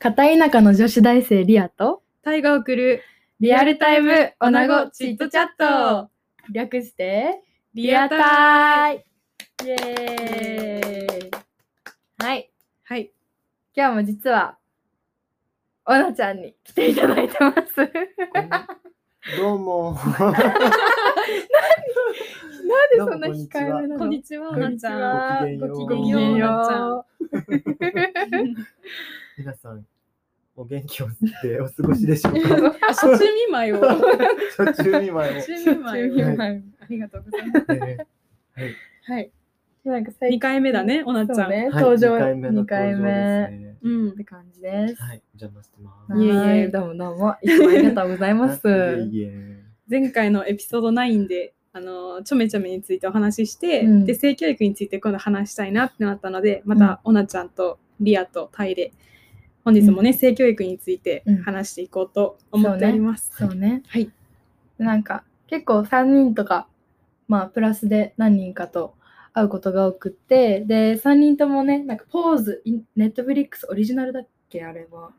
片田舎の女子大生リアとタイが送る。リアルタイムおなごチットチャット。略してリアタイ。イエーイ。はい。はい。今日も実はおなちゃんに来ていただいてます。どうも。なんでそんな控えめなの？こんにちは。こんにちなちゃんはごごきげんようよう 皆さん、お元気をってお過ごしでしょうか？あ初中 見舞いを。初中見舞い初中見舞いを。はい。ありがとうございます。はい。はい。なんか最二回目だねおなちゃん、そうねはい。登場二回目の二回登場目ですね。うん。って感じです。はい、お邪魔してます。いえいえはい。どうもどうも。いつもありがとうございます。いえいえ。前回のエピソード9であのちょめちょめについてお話しして、うん。で性教育について今度話したいなってなったのでまた、おなちゃんとリアとタイで本日もね、うん。性教育についてうん。話していこうと思っております。そうね。はい。なんか結構3人とかまあプラスで何人かと会うことが多くってで3人ともねなんかポーズネットフリックスオリジナルだっけあれは。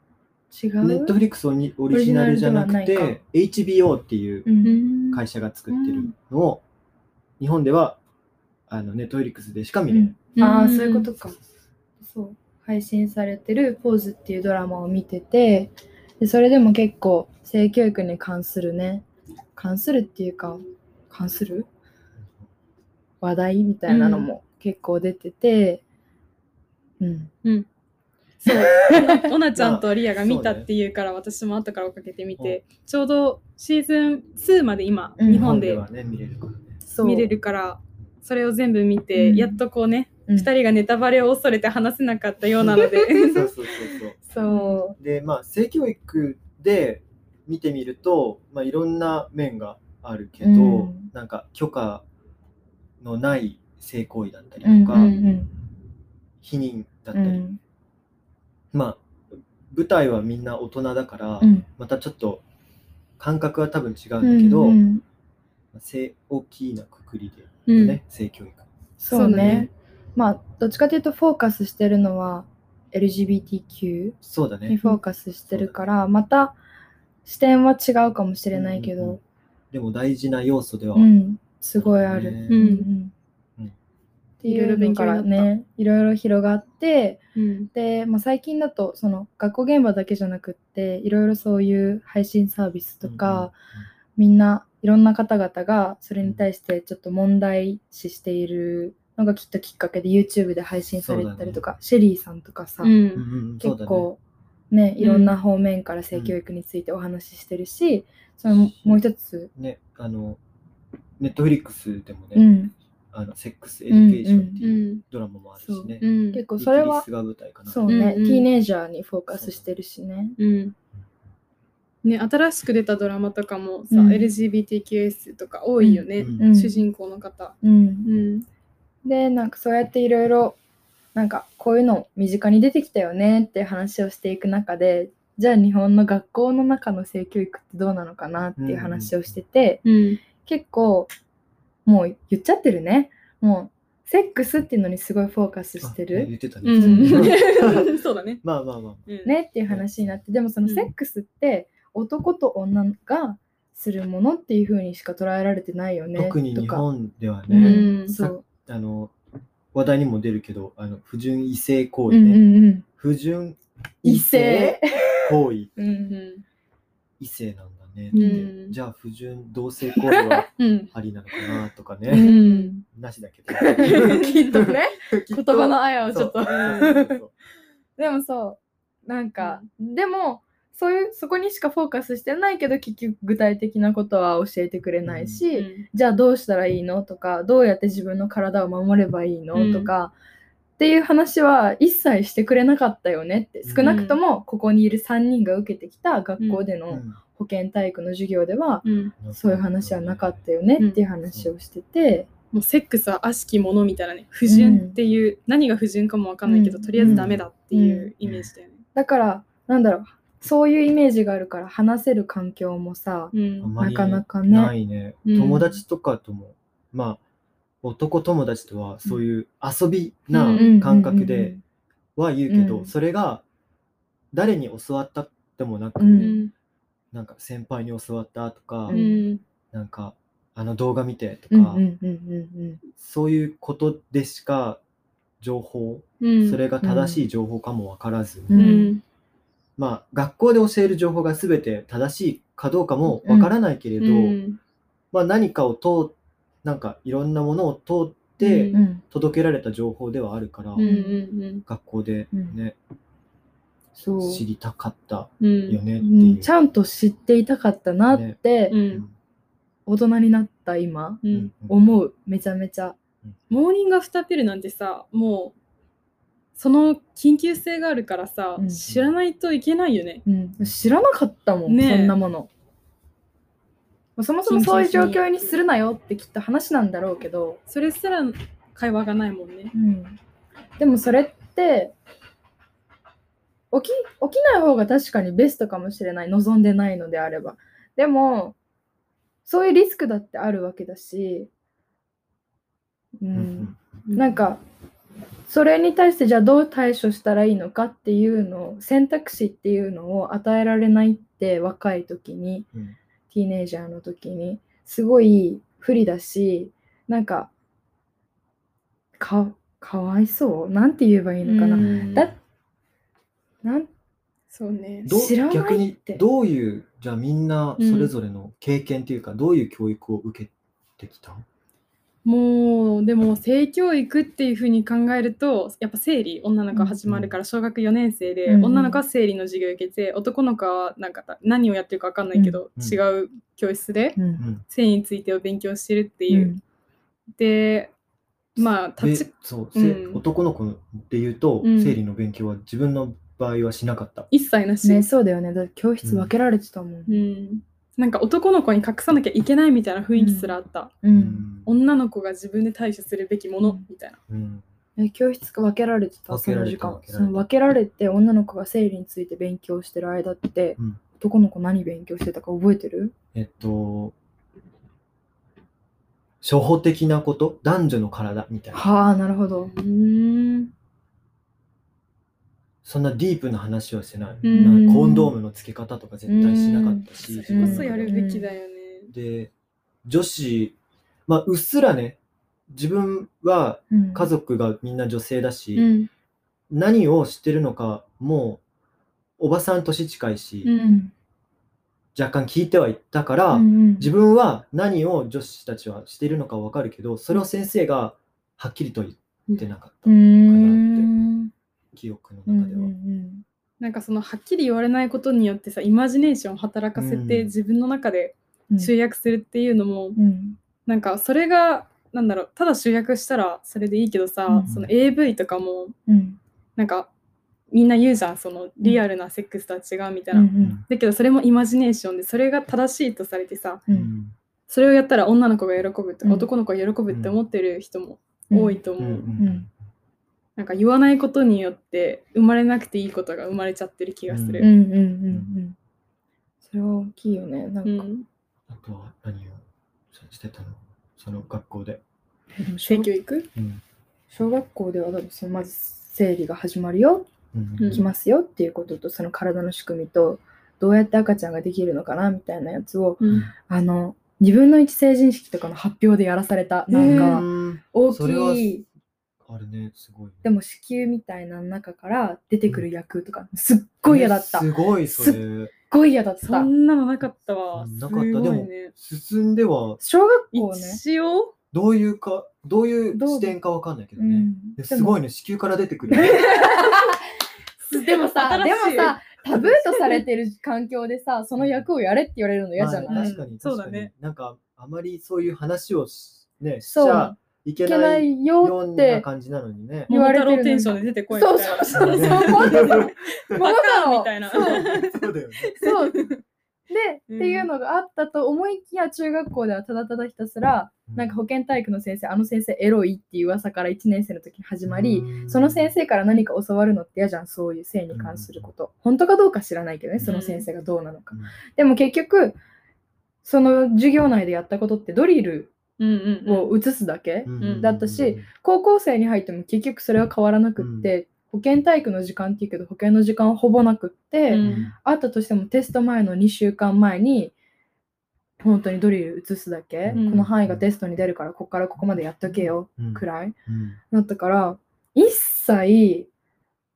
違う？ネットフリックスオリオリジナルじゃなくて、HBO っていううん。会社が作ってるのを、日本ではあのネットフリックスでしか見れない。うん。ああんそういうことか。そう配信されてる「ポーズ」っていうドラマを見ててでそれでも結構性教育に関するね関するっていうか関する？話題みたいなのも結構出ててうん、そう。おなおなちゃんとリアが見たっていうから、私も後から追っかけてみて、ちょうどシーズン2まで今、うん。日本で見れるからね。そう見れるからそれを全部見て、うん。やっとこうね、うん。2人がネタバレを恐れて話せなかったようなので。そうそうそうそう。そでまあ性教育で見てみると、まあ、いろんな面があるけど、うん。なんか許可のない性行為だったりう、うんとか、うんうん。否認だったり、うん。まあ舞台はみんな大人だから、うん。またちょっと感覚は多分違うんだけど、うんうんまあ性大きなくくりで、うん。ね性教育。そうねまあどっちかというとフォーカスしてるのは LGBTQ そうだね。にフォーカスしてるから、また視点は違うかもしれないけうんうんうん。ど、でも大事な要素では、うん。すごいある。ねうんうんうん。うん。っていうのからねいろいろ広がってうん。で、まあ、最近だとその学校現場だけじゃなくっていろいろそういう配信サービスとか、みんないろんな方々がそれに対してちょっと問題視しているのがきっときっかけで YouTube で配信されてたりとか、シェリーさんとかさ、うん。結構ね。いろんな方面から性教育についてお話ししてるし、そのもう一つ、ね、あの、ネットフリックスでもね、うん、あのセックスエデュケーションってういうん。ドラマもあるしね。うん。結構それはイギリスが舞台かな。そうね、うんうん。ティーネイジャーにフォーカスしてるしね。うん。ね、新しく出たドラマとかもさ、うん。LGBTQS とか多いよね、うん。うん。主人公の方。うん。うんでなんかそうやっていろいろなんかこういうの身近に出てきたよねって話をしていく中でじゃあ日本の学校の中の性教育ってどうなのかなっていう話をしてて、うん。結構もう言っちゃってるね。もうセックスっていうのにすごいフォーカスしてる。言ってたうね。ん そうだね。まあまあまあ。うん。ねっていう話になってでもそのセックスって男と女がするものっていう風にしか捉えられてないよね特に日とか本ではうね、ん。そうあの話題にも出るけど、あの不純異性行うんう為ね。んうん。不純異性行為、うんうん。異性なんだね、うん。じゃあ不純同性行為はうん。ありなのかなとかうね。ん。なしだけど。きっとね。言葉のあやをちょっと。でもそう。なんか、でもそういうそこにしかフォーカスしてないけど結局具体的なことは教えてくれないし、うんじゃあどうしたらいいのとかどうやって自分の体を守ればいいの、うん。とかっていう話は一切してくれなかったよねってうん。少なくともここにいる3人が受けてきた学校でのうん。保健体育の授業ではうん。そういう話はなかったよねっていう話をしてて、もうセックスは悪しきものみたいなね不純っていう、何が不純かもわかんないけど、うん。とりあえずダメだっていうイメージだよね。だからなんだろうそういうイメージがあるから話せる環境もさ、うん。なかなかね。ないね。うん。友達とかとも、まあ、男友達とはそういう遊びなうん。感覚では言うけど、うん。それが誰に教わったでもなく、ううん。んなんか先輩に教わったとか、ううん。なんかあの動画見てとか、うんうんうんうんそういうことでしか情報、うん。それが正しい情報かもわからず、ううんんまあ学校で教える情報が全て正しいかどうかもわからないけれど、うん。まあ、何かを通なんかいろんなものを通って届けられた情報ではあるから、うんうん学校でね、知りたかったうんよねってう。いう。ん。ちゃんと知っていたかったなって、うん。大人になった今うん。思う。めちゃめちゃ。モーニングアフターピルなんてさもうその緊急性があるからさ、うん知らないといけないよね。うん、知らなかったもん、ねえ。そんなもの。そもそもそういう状況にするなよってきっと話なんだろうけど、それすら会話がないもんね。うん、でもそれって起き起きない方が確かにベストかもしれない。望んでないのであれば。でもそういうリスクだってあるわけだし、ううんん。なんかそれに対してじゃあどう対処したらいいのかっていうのを選択肢っていうのを与えられないって若い時にうん。ティーネイジャーの時にすごい不利だしなんかかかわいそう。なんて言えばいいのかな、うん。だなんそうね。どう知らないって。逆にどういうじゃあみんなそれぞれの経験っていうか、どういう教育を受けてきた？もうでも性教育っていうふうに考えるとやっぱ生理女の子が始まるから小学4年生で、うん。女の子は生理の授業を受けて男の子はなんか何をやってるか分かんないけど、うん。違う教室で性についてを勉強してるってういう。ん。でまあで立ちそう、せうん。男の子で言うと、うん。生理の勉強は自分の場合はしなかった。一切なし、ね、そうだよね。教室分けられてたもん、うん、なんか男の子に隠さなきゃいけないみたいな雰囲気すらあった、ううん。ん女の子が自分で対処するべきものうんみたいな、うん。え教室が分けられてたその時間。分けられた。その分けられて女の子が生理について勉強してる間って、うん。男の子何勉強してたか覚えてる？えっと、初歩的なこと、男女の体みたいな。はあなるほど。うんそんなディープな話はしてない。うん。コンドームの付け方とか絶対しなかったし。それこそやるべきだよね、で、女子、まあ、うっすらね、自分はうん。家族がみんな女性だし、うん。何を知ってるのかもうおばさん年近いし、うん。うん若干聞いてはいったから、うんうん。自分は何を女子たちはしているのかわかるけどそれを先生がはっきりと言ってなかった、うーん記憶のうん中では。うんなんかそのはっきり言われないことによってさイマジネーションを働かせてうん。自分の中でうん。集約するっていうのも、うん。なんかそれがなんだろうただ集約したらそれでいいけどさ、うん。その AV とかもうん。なんかみんな言うじゃんそのリアルなセックスとは違うみたいな、うんだけどそれもイマジネーションでそれが正しいとされてさううん。んそれをやったら女の子が喜ぶとか、うん。男の子が喜ぶって思ってる人も多いと思う、うんんなんか言わないことによって生まれなくていいことが生まれちゃってる気がする、うん。うんうんうん。それは大きいよね。なんか、うん。あとは何をしてたの？その学校で。でも小性教育うん。小学校ではだそのまず生理が始まるよ。うん。うんきますよっていうこととその体の仕組みとどうやって赤ちゃんができるのかなみたいなやつをうん。あの自分の一成人式とかの発表でやらされたなんへかうん。大それはきいあれね、すごいね。でも子宮みたいな中から出てくる役とかすっごい嫌だったすごい、それ。ごい嫌だったそんなのなかったわ。なかったすごいでもね。進んでは、小学校ね、一応？どういうか、どういう視点かわかんないけどね。う？ん、いですごいね、子宮から出てくる。でも さ新しいでもさタブーとされてる環境でさその役をやれって言われるの嫌じゃまあない、確かに、確かにそうだね。なんか、あまりそういう話をし,、ね、しちそうゃいけなないいよよっうなて感じなのにね。言われてるテンションで出てこいみそうたいな。そうそうバカみたいな。そうそうだよね。そうで、うんっていうのがあったと思いきや中学校ではただただひたすらなんか保健体育の先生あの先生エロいっていう噂から1年生の時に始まり、その先生から何か教わるのって嫌じゃんそういう性に関すること、本当かどうか知らないけどねその先生がどうなのか、うんでも結局その授業内でやったことってドリル。を移すだけ、うんだったし高校生に入っても結局それは変わらなくって、保健体育の時間って言うけど保健の時間はほぼなくって、うん。あったとしてもテスト前の2週間前に本当にドリル移すだけ、うん。この範囲がテストに出るからここからここまでやっとけようん。くらいうん。だったから一切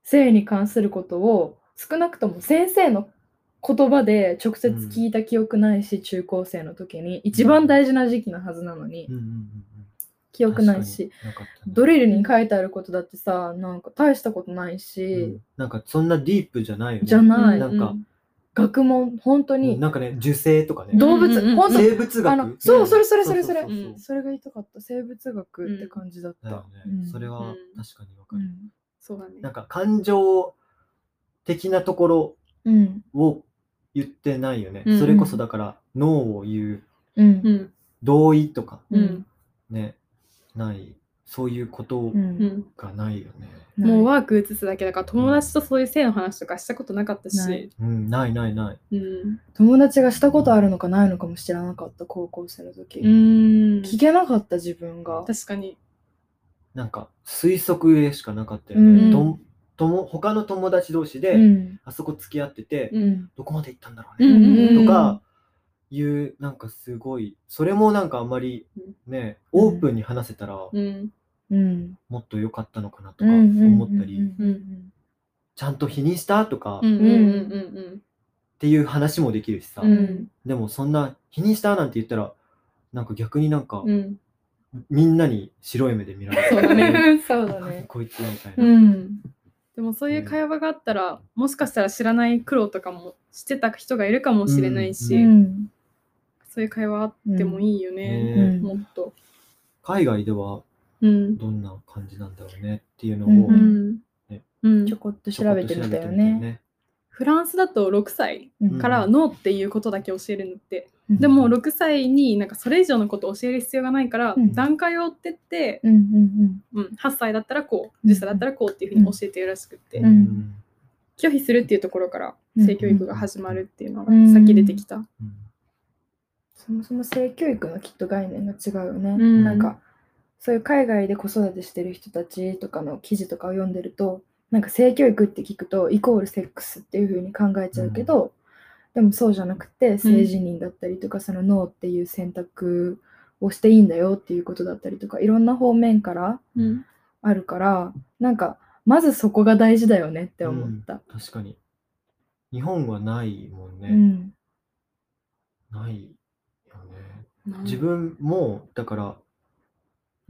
性に関することを少なくとも先生の言葉で直接聞いた記憶ないし、中高生の時に。一番大事な時期のはずなのに、うんうんうんうん。記憶ないし。ねドリルに書いてあることだってさなんか大したことないし、うん。なんかそんなディープじゃないよね。じゃない、なんか学問本当に。なんかね、受精とかね。動物、うんうん生物学。あのそうそれそれそれうそれうう。うん。それが言いたかった。生物学って感じだった、だようん。ね。それはうん。確かにわかる。うん。そうだね。なんか感情的なところうん。を言ってないよね。うんそれこそだから脳を言ううんうん。同意とかうん。ね、ない。そういうことうんうん。がないよね。もうワーク移すだけだから友達とそういう性の話とかしたことなかったし。うん、ないないない。うん。友達がしたことあるのかないのかも知らなかった高校生の時、うん。聞けなかった自分が確かに。なんか推測でしかなかったようね。んととも他の友達同士で、うんあそこ付き合ってて、うん。どこまで行ったんだろううね。とかいう、なんかすごい、それもなんかあんまりね、うんオープンに話せたらうん。うんもっと良かったのかなとかうん思ったり、ちゃんと否認したとかっうん。うん。うん。ていう話もできるしさ。でもそんな否認したなんて言ったら、なんか逆になんかうん。みんなに白い目で見られそうだねうんそうだね こいつみたいな。うん。でもそういう会話があったら、もしかしたら知らない苦労とかもしてた人がいるかもしれないし、うんそういう会話あってもいいよね。ねうんもっと。海外ではうん。どんな感じなんだろうねっていうのうんをうん。うんちょこっと調べてみたよね。フランスだと6歳うん。からノーっていうことだけ教えるのって、うん。でも6歳になんかそれ以上のことを教える必要がないから、うん。段階を追ってって、うんうんうん、8歳だったらこう10歳だったらこうっていうふうに教えてるらしくって、拒否するっていうところからうん。性教育が始まるっていうのがうん。さっき出てきた。うんそもそも性教育のきっと概念が違うよね。ん。なんかそういう海外で子育てしてる人たちとかの記事とかを読んでるとなんか性教育って聞くとイコールセックスっていう風に考えちゃうけど、でもそうじゃなくて性自認だったりとか、そのノーっていう選択をしていいんだよっていうことだったりとかいろんな方面からうんあるからなんかまずそこが大事だよねって思った。確かに。日本はないもんね。うんないよね。自分も、だから、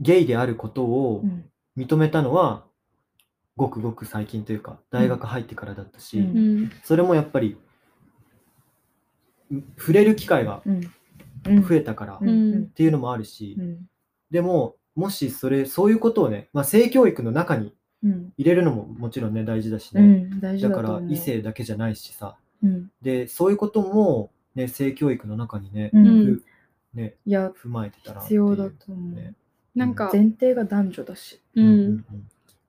ゲイであることをうん認めたのは、ごくごく最近というか、大学入ってからだったし、うん。うん。それもやっぱり、ん触れる機会が増えたからっていうのもあるし、うん。でも、もしそれ、そういうことをね、まあ、性教育の中にうん。入れるのももちろんね、大事だしね。うん。大事だから。異性だけじゃないしさ。うん。で、そういうことも、ね、性教育の中にね、ねいや踏まえてたら必要だと思う。ねなんか、前提が男女だし。うんうん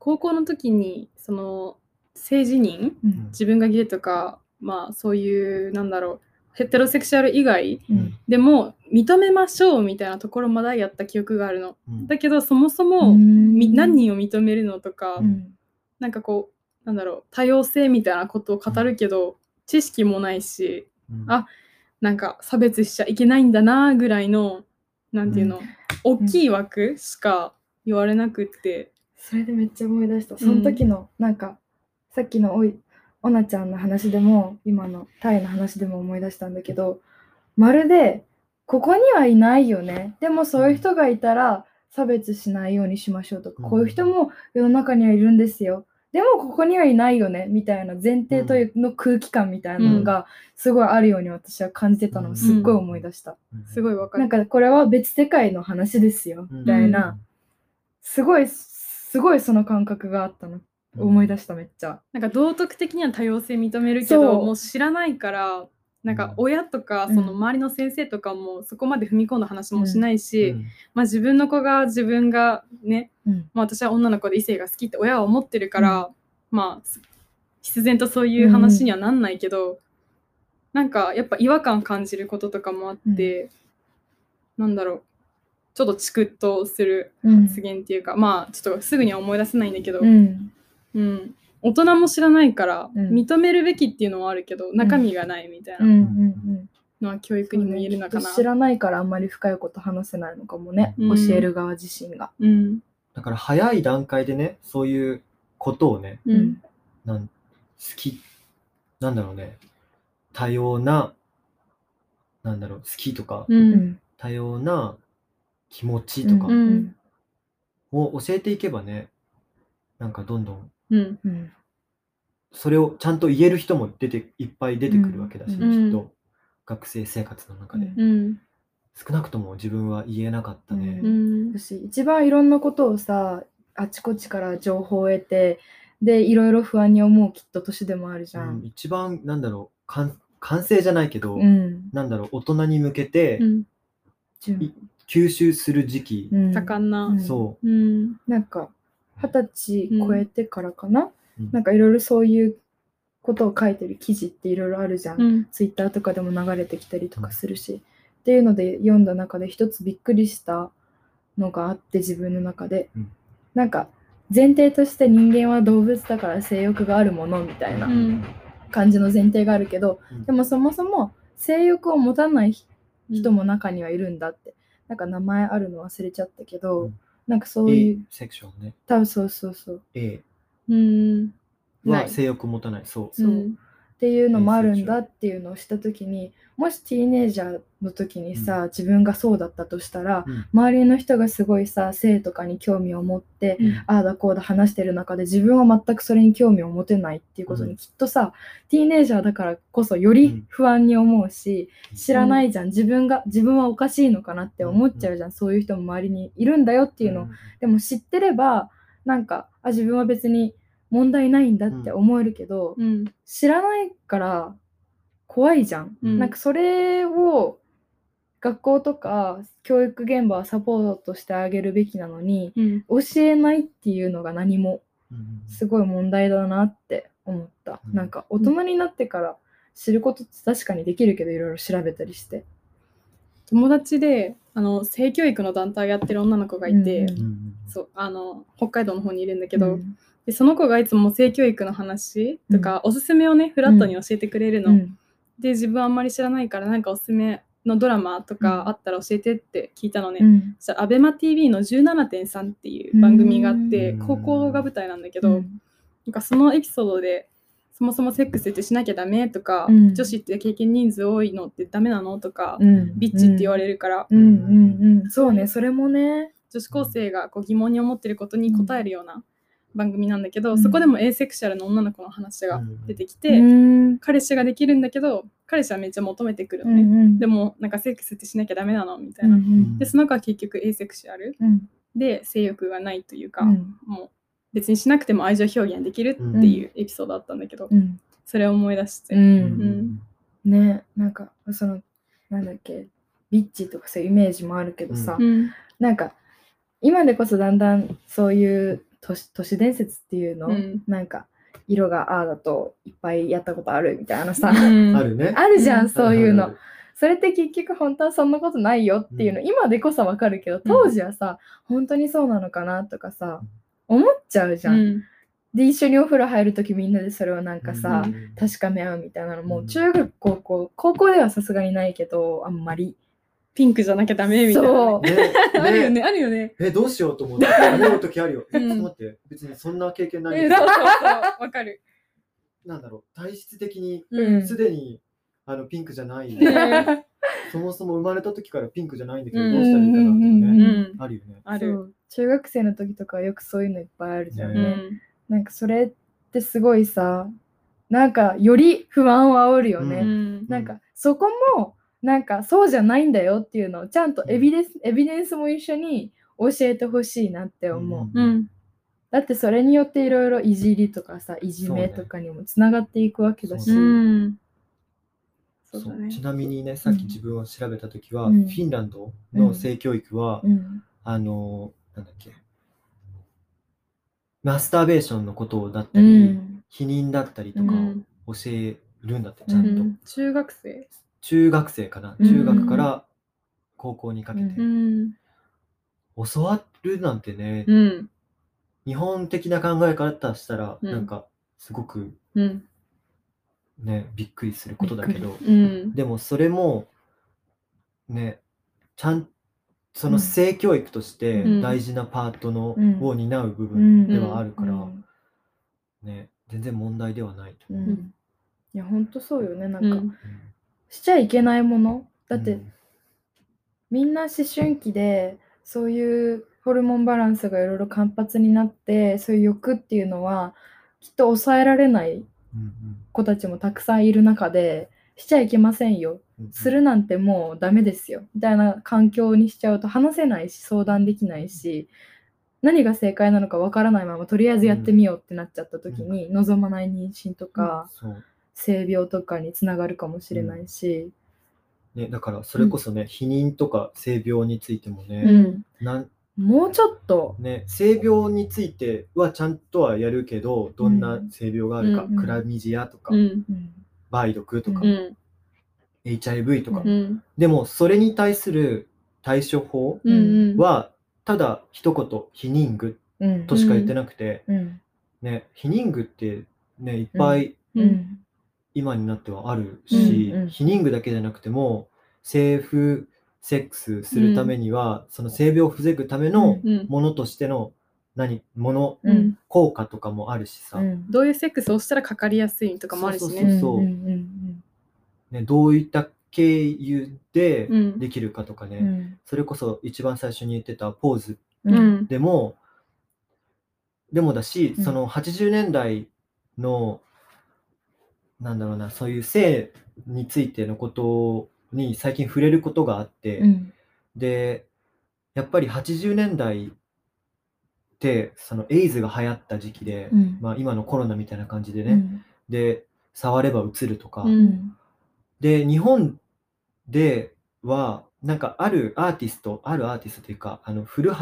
高校の時にその性自認うん。自分がゲイとかまあそういうなんだろうヘテロセクシャル以外うん。うんでも認めましょうみたいなところまでやった記憶があるの。うん。だけどそもそも、み何人を認めるのとか、うん。なんかこうなんだろう多様性みたいなことを語るけど、知識もないしうん。あなんか差別しちゃいけないんだなぐらいのなんていうの、大きい枠しか言われなくって。それでめっちゃ思い出した。その時の、なんか、さっきのおい、おなちゃんの話でも、今のタイの話でも思い出したんだけど、まるで、ここにはいないよね。でもそういう人がいたら、差別しないようにしましょうとか、うんこういう人も世の中にはいるんですよ。でもここにはいないよねみたいな前提というの空気感みたいなのがすごいあるように私は感じてたのをすっごい思い出した。すごいわかる。なんかこれは別世界の話ですようんみたいな、すごいすごいその感覚があったの。思い出しためっちゃ。なんか道徳的には多様性認めるけどもう知らないからなんかうん。親とかうん。その周りの先生とかもそこまで踏み込んだ話もしないし、うん。まあ、自分の子が自分がね、うん。まあ、私は女の子で異性が好きって親は思ってるから、まあす必然とそういう話にはなんないけど、なんかやっぱ違和感感じることとかもあって、なんだろうちょっとチクッとするうん。発言っていうか、まあちょっとすぐには思い出せないんだけど、うん。うん、大人も知らないから、うん。認めるべきっていうのはあるけど中身がないみたいうんうなん。のは教育にも言えるのかな。知らないからあんまり深いこと話せないのかもね、うん。教える側自身が。うん。だから早い段階でね、そういうことをね、うん。なん好き、なんだろうね、多様な、なんだろう、好きとか、ううんん。多様な気持ちとかうんを教えていけばね、なんかどんどん、うん。うんそれをちゃんと言える人も出て、いっぱい出てくるわけだし、うんきっと、学生生活の中で。少なくとも自分は言えなかったね。私一番いろんなことをさあちこちから情報を得てでいろいろ不安に思うきっと年でもあるじゃうん。ん。一番、なんだろう、完完成じゃないけど、うん。なんだろう、大人に向けてうん吸収する時期、うん。多感な。うん。そう。ん。なんか二十歳超えてからかな、うん。なんかいろいろそういうことを書いてる記事っていろいろあるじゃん。うん。ツイッターとかでも流れてきたりとかするし、っていうので読んだ中で一つびっくりしたのがあって自分の中で、うん。なんか前提として人間は動物だから性欲があるものみたいなうん。感じの前提があるけど、うん。でもそもそも性欲を持たない人も中にはいるんだって、なんか名前あるの忘れちゃったけど、うんなんかそういうセクションね。多分そうそうそう A うんなはい性欲持たない。そう。そううんっていうのもあるん性だっていうのをした時にもしティーネイジャーの時にさ、自分がそうだったとしたら、うん。周りの人がすごいさ性とかに興味を持って、うん。ああだこうだ話してる中で自分は全くそれに興味を持てないっていうことうん。にきっとさ、ティーネイジャーだからこそより不安に思うし、知らないじゃん。自分が自分はおかしいのかなって思っちゃうじゃん、そういう人も周りにいるんだよっていうの。を、でも知ってればなんかあ自分は別に問題ないんだって思えるけど、うん。知らないから怖いじゃん、うん。なんかそれを学校とか教育現場はサポートしてあげるべきなのにうん。教えないっていうのが何もうん。すごい問題だなって思った、うん。なんか大人になってから知ることって確かにできるけどいろいろ調べたりして。友達であの性教育の団体やってる女の子がいて、うん。そうあの北海道の方にいるんだけど、うんでその子がいつも性教育の話とか、おすすめをねフラットに教えてくれるの、うん。で自分あんまり知らないからなんかおすすめのドラマとかあったら教えてって聞いたのね、うん。そしたらアベマ t v の17.3っていう番組があって、うん。高校が舞台なんだけど、うん。なんかそのエピソードでそもそもセックスってしなきゃダメとか、うん。女子って経験人数多いのってダメなのとか、うん。ビッチって言われるから、うん。うん。うん。そうね。それもね女子高生がこう疑問に思ってることに答えるような番組なんだけど、うん。そこでもエーセクシャルの女の子の話が出てきて、うん。彼氏ができるんだけど彼氏はめっちゃ求めてくるのね、うん。うんでもなんかセックスってしなきゃダメなのみたうんういな、ん。でその子は結局エーセクシャル。うん。で性欲がないというか、うん。もう別にしなくても愛情表現できるっていうエピソードだったんだけど、うん。それを思い出して、うん。うん。ねなんかそのなんだっけビッチとかそういうイメージもあるけどさ、うん。なんか今でこそだんだんそういう都市都市伝説っていうの、うん。なんか色がああだといっぱいやったことあるみたいなさ、うん。あるね。あるじゃん、うん。そういうの。それって結局本当はそんなことないよっていうの、今でこそわかるけど当時はさ、本当にそうなのかなとかさ思っちゃうじゃん。うん。で一緒にお風呂入る時みんなでそれをなんかさ、うん。確かめ合うみたいなの。もううん。中学高校高校ではさすがにないけどあんまりピンクじゃなきゃダメみたいな。ね、あるよねねあるよね。え、どうしようと思って思う時あるよ。え、うん。ちょっと待って、別にそんな経験ないえんですそうそうそうわかる、なんだろう、体質的にうん。すでにあのピンクじゃない、ね。そもそも生まれた時からピンクじゃないんだけど、うん。どうしたらいいかなとかうんうね、ん。あるよね。ある。そう。中学生の時とかよくそういうのいっぱいあるじゃん。ね、なんかそれってすごいさなんかより不安を煽るよね、うん。なんかそこもなんかそうじゃないんだよっていうのをちゃんとエビデンス、エビデンスも一緒に教えてほしいなって思う、うん。だってそれによっていろいろいじりとかさいじめとかにもつながっていくわけだし、ちなみにね、さっき自分を調べた時は、うんフィンランドの性教育は、うん。あの、なんだっけ、マスターベーションのことだったうり、ん。避妊だったりとか教えるんだって、ちゃんと。うん。中学生中学生かな？うん。中学から高校にかけて、うん。教わるなんてね、うん。日本的な考え方したら、うん。なんかすごくうん。ねびっくりすることだけど。うん。でもそれもねちゃんそのうん。性教育としてうん。大事なパートの、うん。を担う部う分ん。ではあるから、うん。ね全然問題ではないと。思う。うん。いやほんとそうよねなんか、うんしちゃいけないもの。だって、うん。みんな思春期でそういうホルモンバランスがいろいろ活発になってそういう欲っていうのはきっと抑えられないうん子たちもたくさんいる中でしちゃいけませんよ。うんするなんてもうダメですよ。みたいな環境にしちゃうと話せないし相談できないし何が正解なのかわからないままとりあえずやってみようってなっちゃった時に、望まない妊娠とか、そう性病とかにつながるかもしれないし、ね、だからそれこそね、避妊とか性病についてもうね、ん。なんもうちょっと、ね性病についてはちゃんとはやるけどどんな性病があるか、うんうん。クラミジアとか、うんうん。梅毒とか、うん。HIV とか、ううん。でもそれに対する対処法うんうん。はただ一言避妊具うん。としか言ってなくて、うん。ね避妊具ってねいっぱいうん。うん今になってはあるし、うんうん。避妊具だけじゃなくてもセーフセックスするためには、その性病を防ぐためのうんものとしての何ものうん。うん効果とかもあるしさ、うん。どういうセックスをしたらかかりやすいとかもあるしね。どういった経由でうん。できるかとかね、うん。うんそれこそ一番最初に言ってたポーズううん。んでもでもだし、うん。その80年代のなんだろうなそういう性についてのことに最近触れることがあって、うん。でやっぱり80年代ってそのエイズが流行った時期で、うん。まあ、今のコロナみたいな感じでね、うん。で触ればうつるとか、ううん。んで日本ではなんかあるアーティストあるアーティストというかあの古橋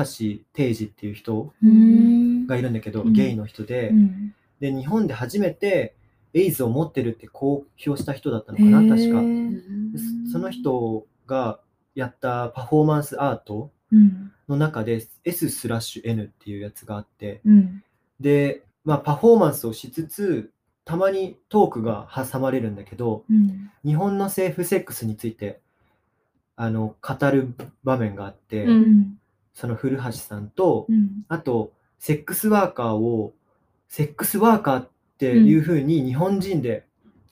定治っていう人うん。がいるんだけど、うん。ゲイの人で、うん。で日本で初めてエイズを持ってるって公表した人だったのかな確か。その人がやったパフォーマンスアートうんの中で S スラッシュ N っていうやつがあって。うん。で、まあ、パフォーマンスをしつつたまにトークが挟まれるんだけどうん日本のセーフセックスについてあの語る場面があって、ううん。んその古橋さんと、うん。あとセックスワーカーをセックスワーカーっていうふうに日本人で、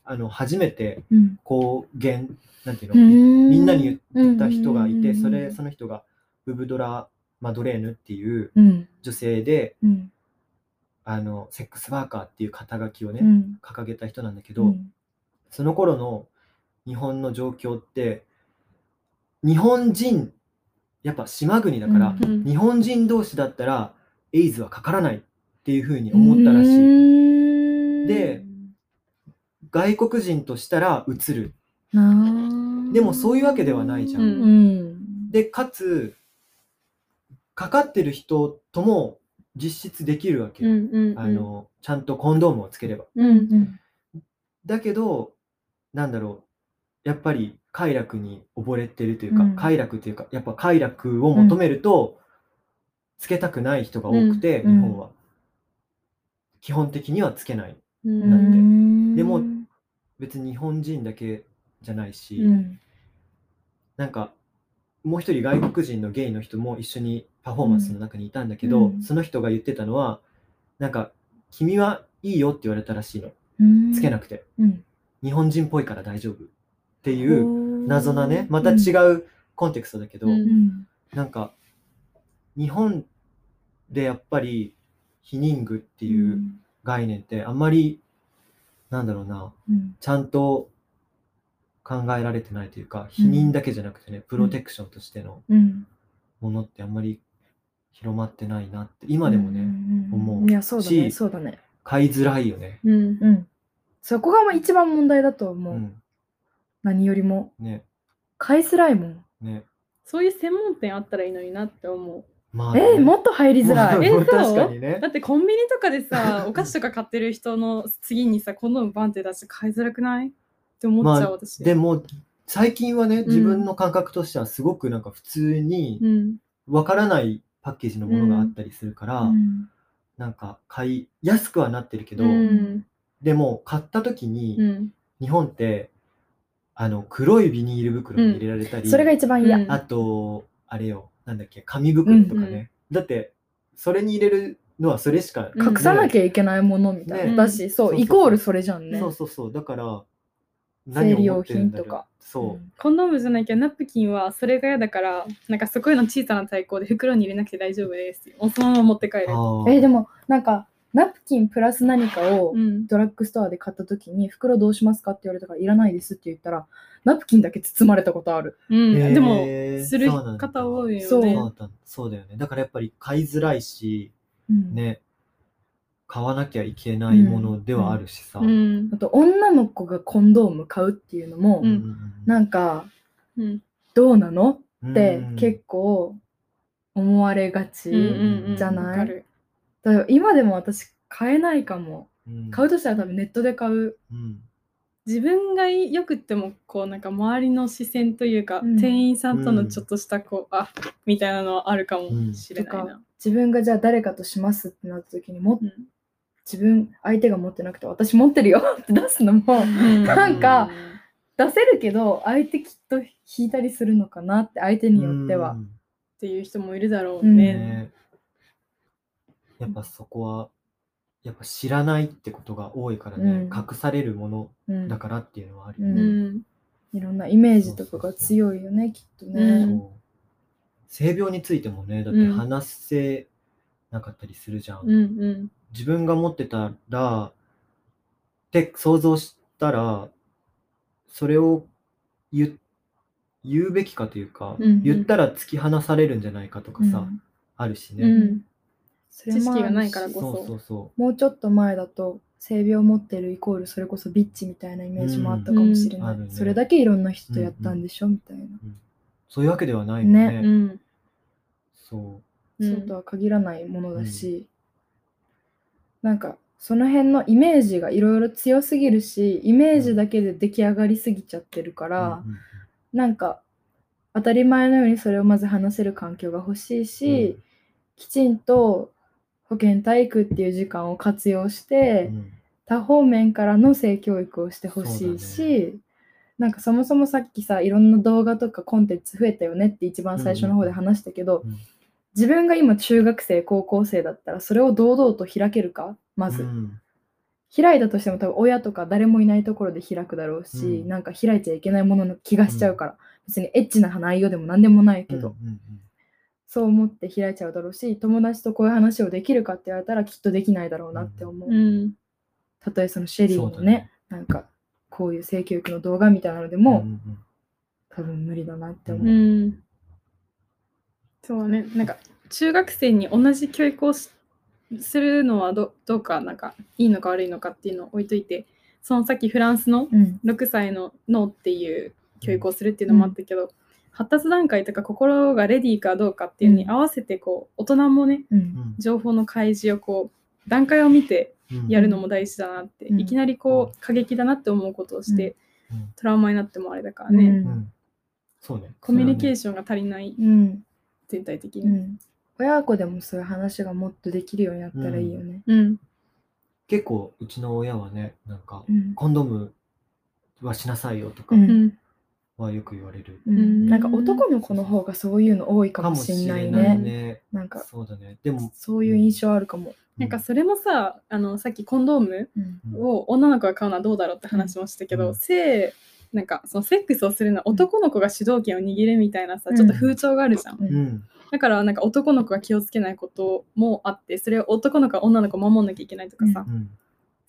あの初めてうん。公言なんていうの、みみんなに言った人がいて、うん。それその人がブブドラ・マドレーヌっていううん。女性でうん。あのセックスワーカーっていう肩書きをね、うん。掲げた人なんだけど、うん。その頃の日本の状況って日本人やっぱ島国だから、うん。日本人同士だったらエイズはかからないっていうふうに思ったらしい。いで外国人としたらうつる。なでもそういうわけではないじゃん。うんうんで、かつ、かかってる人とも実質できるわけ。うんうんあの、ちゃんとコンドームをつければ。うんうんだけど、なんだろう、やっぱり快楽に溺れてるというか、うん快楽というか、やっぱ快楽を求めると、つけたくない人が多くて、うん日本は。基本的にはつけない。うんなんてうん。でも別に日本人だけじゃないし、うん。なんかもう一人外国人のゲイの人も一緒にパフォーマンスの中にいたんだけど、うん。その人が言ってたのはなんか君はいいよって言われたらしいの。うん。つけなくて、うん。日本人っぽいから大丈夫。っていう謎なねまた違うコンテクストだけど、うん。うんなんか日本でやっぱり避妊具っていう概念ってあんまりなんだろうなうん。ちゃんと考えられてないというか避妊だけじゃなくてね、プロテクションとしてのうん。ものってあんまり広まってないなって今でもね、うん思う。いやそうだねしそうだね。買いづらいよね。うんうん。そこが一番問題だと思う、うん、何よりも。ね。買いづらいもん。ね。そういう専門店あったらいいのになって思まあ、ね、えー、もっと入りづらいえそう確かにう。ねだ。ってコンビニとかでさ、お菓子とか買ってる人の次にさ、コンドームバンって出して買いづらくない？って思っちゃう、私。でも最近はねん自分の感覚としてはすごくなんか普通にうん。わからないパッケージのものがあったりするから、うんなんか買い安くはなってるけど、うん。でも買った時に、うん日本ってあの黒いビニール袋に入れられたり、それが一番嫌。うんあとあれよなんだっけ紙袋とかね、だってそれに入れるのはそれしか、うん隠さなきゃいけないものみたいな。ね。だし、そう、そうそうそう。イコールそれじゃんね。そうそうそう。だから生理用品とか。そう、コンドームじゃないけどナプキンはそれが嫌だからなんかそこへの小さな対抗で袋に入れなくて大丈夫ですそのまま持って帰る。あうん。ーえ、でも、なんか、ナプキンプラス何かをうん。ドラッグストアで買った時に、袋どうしますかって言われたから、いらないですって言ったら、ナプキンだけ包まれたことある。うん。でもする方多いよね。そうそうだ。そうだよね。だからやっぱり買いづらいしうん。ね買わなきゃいけないものではあるしさ、うん。あと、女の子がコンドーム買うっていうのも、うん。なんか、うん。どうなの？ってうん。結構思われがち。うんうんうんじゃない？だ今でも私買えないかも。うん。買うとしたら多分ネットで買う。うん自分がよくってもこうなんか周りの視線というか、うん。店員さんとのちょっとしたこう、あみたいなのはあるかもしれないうん。な。自分がじゃあ誰かとしますってなった時にもうん。自分相手が持ってなくて私持ってるよって出すのもうん。なんか出せるけど相手きっと引いたりするのかなって相手によっては。うん。っていう人もいるだろううん。ね。ね。やっぱそこはやっぱ知らないってことが多いからね、うん。隠されるものうん。だからっていうのはあるうようね、ん。いろんなイメージとかが強いよねきっとう。ね。性病についてもねだってうん。話せなかったりするじゃん、うんうん。自分が持ってたらって想像したらそれを言言うべきかというか、うんうん。言ったら突き放されるんじゃないかとかさ、うん。あるしね、知識がないからこそ。うそうそもうちょっと前だと性病を持ってるイコールそれこそビッチみたいなイメージもあったかもしれない、うんあるね。それだけいろんな人とやったんでしょ、みたいな、うそういうわけではないもんね。ね。うん。そう。ん。そうとは限らないものだし、なんかその辺のイメージがいろいろ強すぎるしイメージだけで出来上がりすぎちゃってるかうら、うんうん。なんか当たり前のようにそれをまず話せる環境が欲しいし、きちんと保健体育っていう時間を活用して、うん。多方面からの性教育をしてほしいし、なんかそもそもさっきさいろんな動画とかコンテンツ増えたよねって一番最初の方で話したけど、うん。自分が今中学生高校生だったらそれを堂々と開けるか？まず、うん。開いたとしても多分親とか誰もいないところで開くだろうし、うん。なんか開いちゃいけないものの気がしちゃうから、別にエッチな内容でも何でもないけど、うんうんそう思って開いちゃうだろうし友達とこういう話をできるかって言われたらきっとできないだろうなって思う。うん。たとえそのシェリーのねね。なんかこういう性教育の動画みたいなのでうんも、うんうん。多分無理だなって思う。う。ん。そうね。なんか中学生に同じ教育をしするのはどどうかなんかいいのか悪いのかっていうのを置いといてそのさっきフランスのうん。6歳の脳っていう教育をするっていうのもあったけど、発達段階とか心がレディーかどうかっていうのに合わせてこう大人もねうん。うん情報の開示をこう段階を見てうん。やるのも大事だなって、うん。いきなりこう過激だなって思うことをして、うん。トラウマになってもあれだからね、うん。うんそうね。コミュニケーシションが足りない。うん。全体的に。うん、親子でもそういう話がもっとできるようになったらいいよね。うん。結構うちの親はねなんかうん。コンドームはしなさいよとかはよく言われる、うん。なんか男の子の方がそういうの多いかもしんないね。ね。なんか。そうだね。でもそういう印象あるかも。なんかそれもさあのさっきコンドームを女の子が買うのはどうだろうって話もしたけど、うん。性なんかそのセックスをするのは男の子が主導権を握るみたいなさ、ちょっと風潮があるじゃん、だからなんか男の子が気をつけないこともあってそれを男の子が女の子を守んなきゃいけないとかさ、うん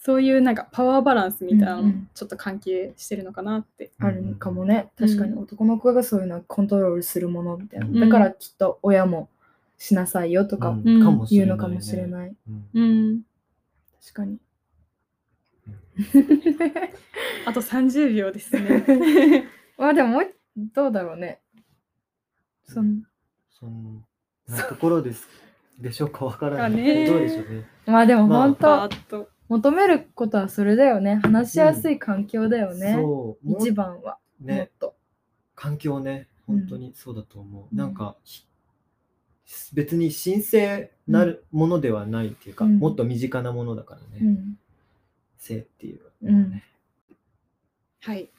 そういうなんかパワーバランスみたいなのちょっと関係してるのかなって。あるかもね。確かに男の子がそういうのをコントロールするものみたいな。うんだからきっと親もしなさいよとか言うのかもしれない。うんうん、確かに。あと30秒ですね。まあでももうどうだろうね。そんそんなところですでしょうかわからない、かねどうでしょうねまあでもまあ本当、バーッと求めることはそれだよね。話しやすい環境だよね。そう。もう一番は、もっねと。環境ね。うん。本当にそうだと思う、うん。なんかひ別に神聖なるものではないっていうか、うん。もっと身近なものだからね、うん。性っていう、うん。はい。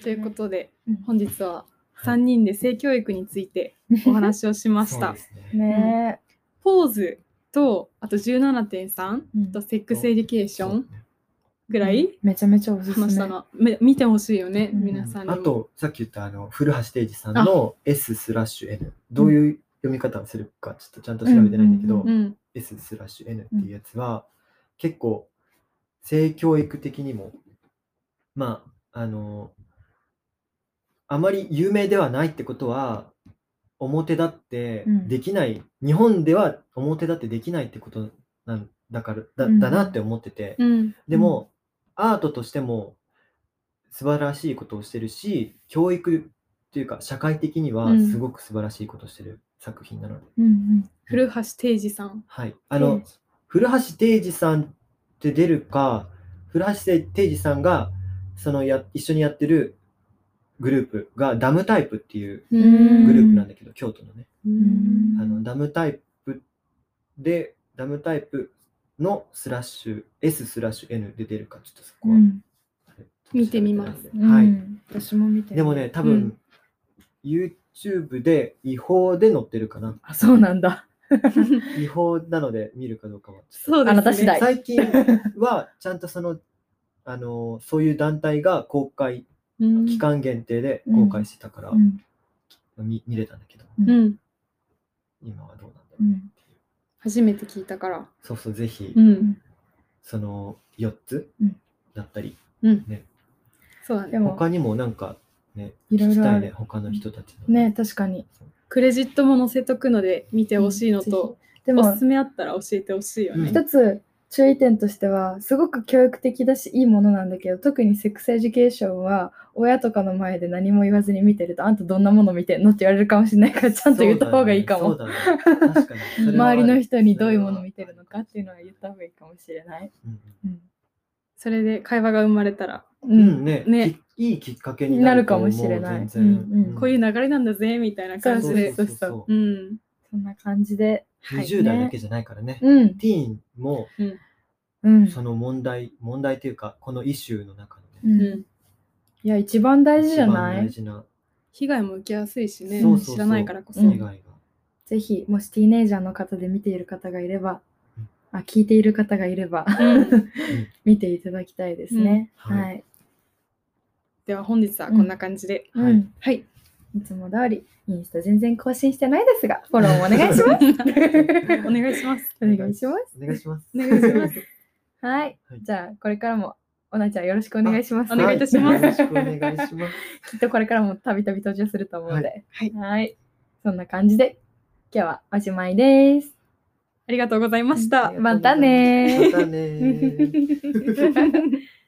ということで、うん。本日は3人で性教育についてお話をしました。ね。ね。ポーズと、あと17.3うんとセックスエデュケーションぐらい？めちゃめちゃおすすめ話したの。め見てほしいよね、うん皆さんにも。あと、さっき言ったあの古橋悌二さんの S スラッシュ N。どういう読み方をするか、ちょっとちゃんと調べてないんだけど。S スラッシュ N っていうやつは、結構、性教育的にも、まあ、あの、あまり有名ではないってことは、表立ってうん。できない、日本では表立ってできないってことなんだからだうん。だなって思ってて、うん。でも、アートとしても素晴らしいことをしてるし、教育っていうか、社会的にはうん。すごく素晴らしいことをしてる作品なので、うんうん。古橋定治さん。はい。あの、古橋定治さんって出るか、古橋定治さんがそのや一緒にやってるグループがダムタイプっていううんグループなんだけど、京都のね。んあのダムタイプで、ダムタイプのスラッシュ、S スラッシュ N で出るか、ちょっとそこは。見てみますはい。うん私も見てるでもね、多分、うん YouTube で違法で載ってるかな。あそうなんだ違法なので見るかどうかは。そうですね。最近はちゃんとその、あのそういう団体が公開、うん期間限定で公開してたから、うん見見れたんだけど、うんうん。今はどうなんだろう。うん初めて聞いたから。そうそう、ぜひ、うん。その4つうんだったり、うん。ね、そうで。も他にもなんかね、いろいろ聞きたいね、他の人たちの。ね確かにクレジットも載せとくので見てほしいのと、でもおすすめあったら教えてほしいよね。一つ注意点としてはすごく教育的だしいいものなんだけど特にセックスエデュケーションは親とかの前で何も言わずに見てるとあんたどんなもの見てんのって言われるかもしれないからちゃんと言った方がいいかも、周りの人にどういうもの見てるのかっていうのは言った方がいいかもしれない。うん。うんそれで会話が生まれたら、ううんうんね。ねきいいきっかけにになるかもしれない。うんうん。こういう流れなんだぜみたいな感じで。そうそうそう。うん。そんな感じで。はい。20代だけじゃないからね。うん。ティーンもうん。その問題、問題というか、このイシューの中のうね、んうん。いや、一番大事じゃない？大事な被害も受けやすいしね。そうそうそう知らないからこそ。うん被害が。ぜひ、もしティーネイジャーの方で見ている方がいればうん、あ、聞いている方がいれば、うん 見ていただきたいですね。うんははいい。では本日はこんな感じで。はいうんはい。いつも通り、インスタ全然更新してないですが、フォローもお願いします。お願いします。お願いします。お願いします。お願いします。はいはい。じゃあ、これからも、おなちゃんよろしくお願いします。お願いいたしますはよろしくお願いします。きっとこれからもたびたび登場すると思うので。はい。はい。そんな感じで、今日はおしまいです。ありがとうございました。またねーまたねー。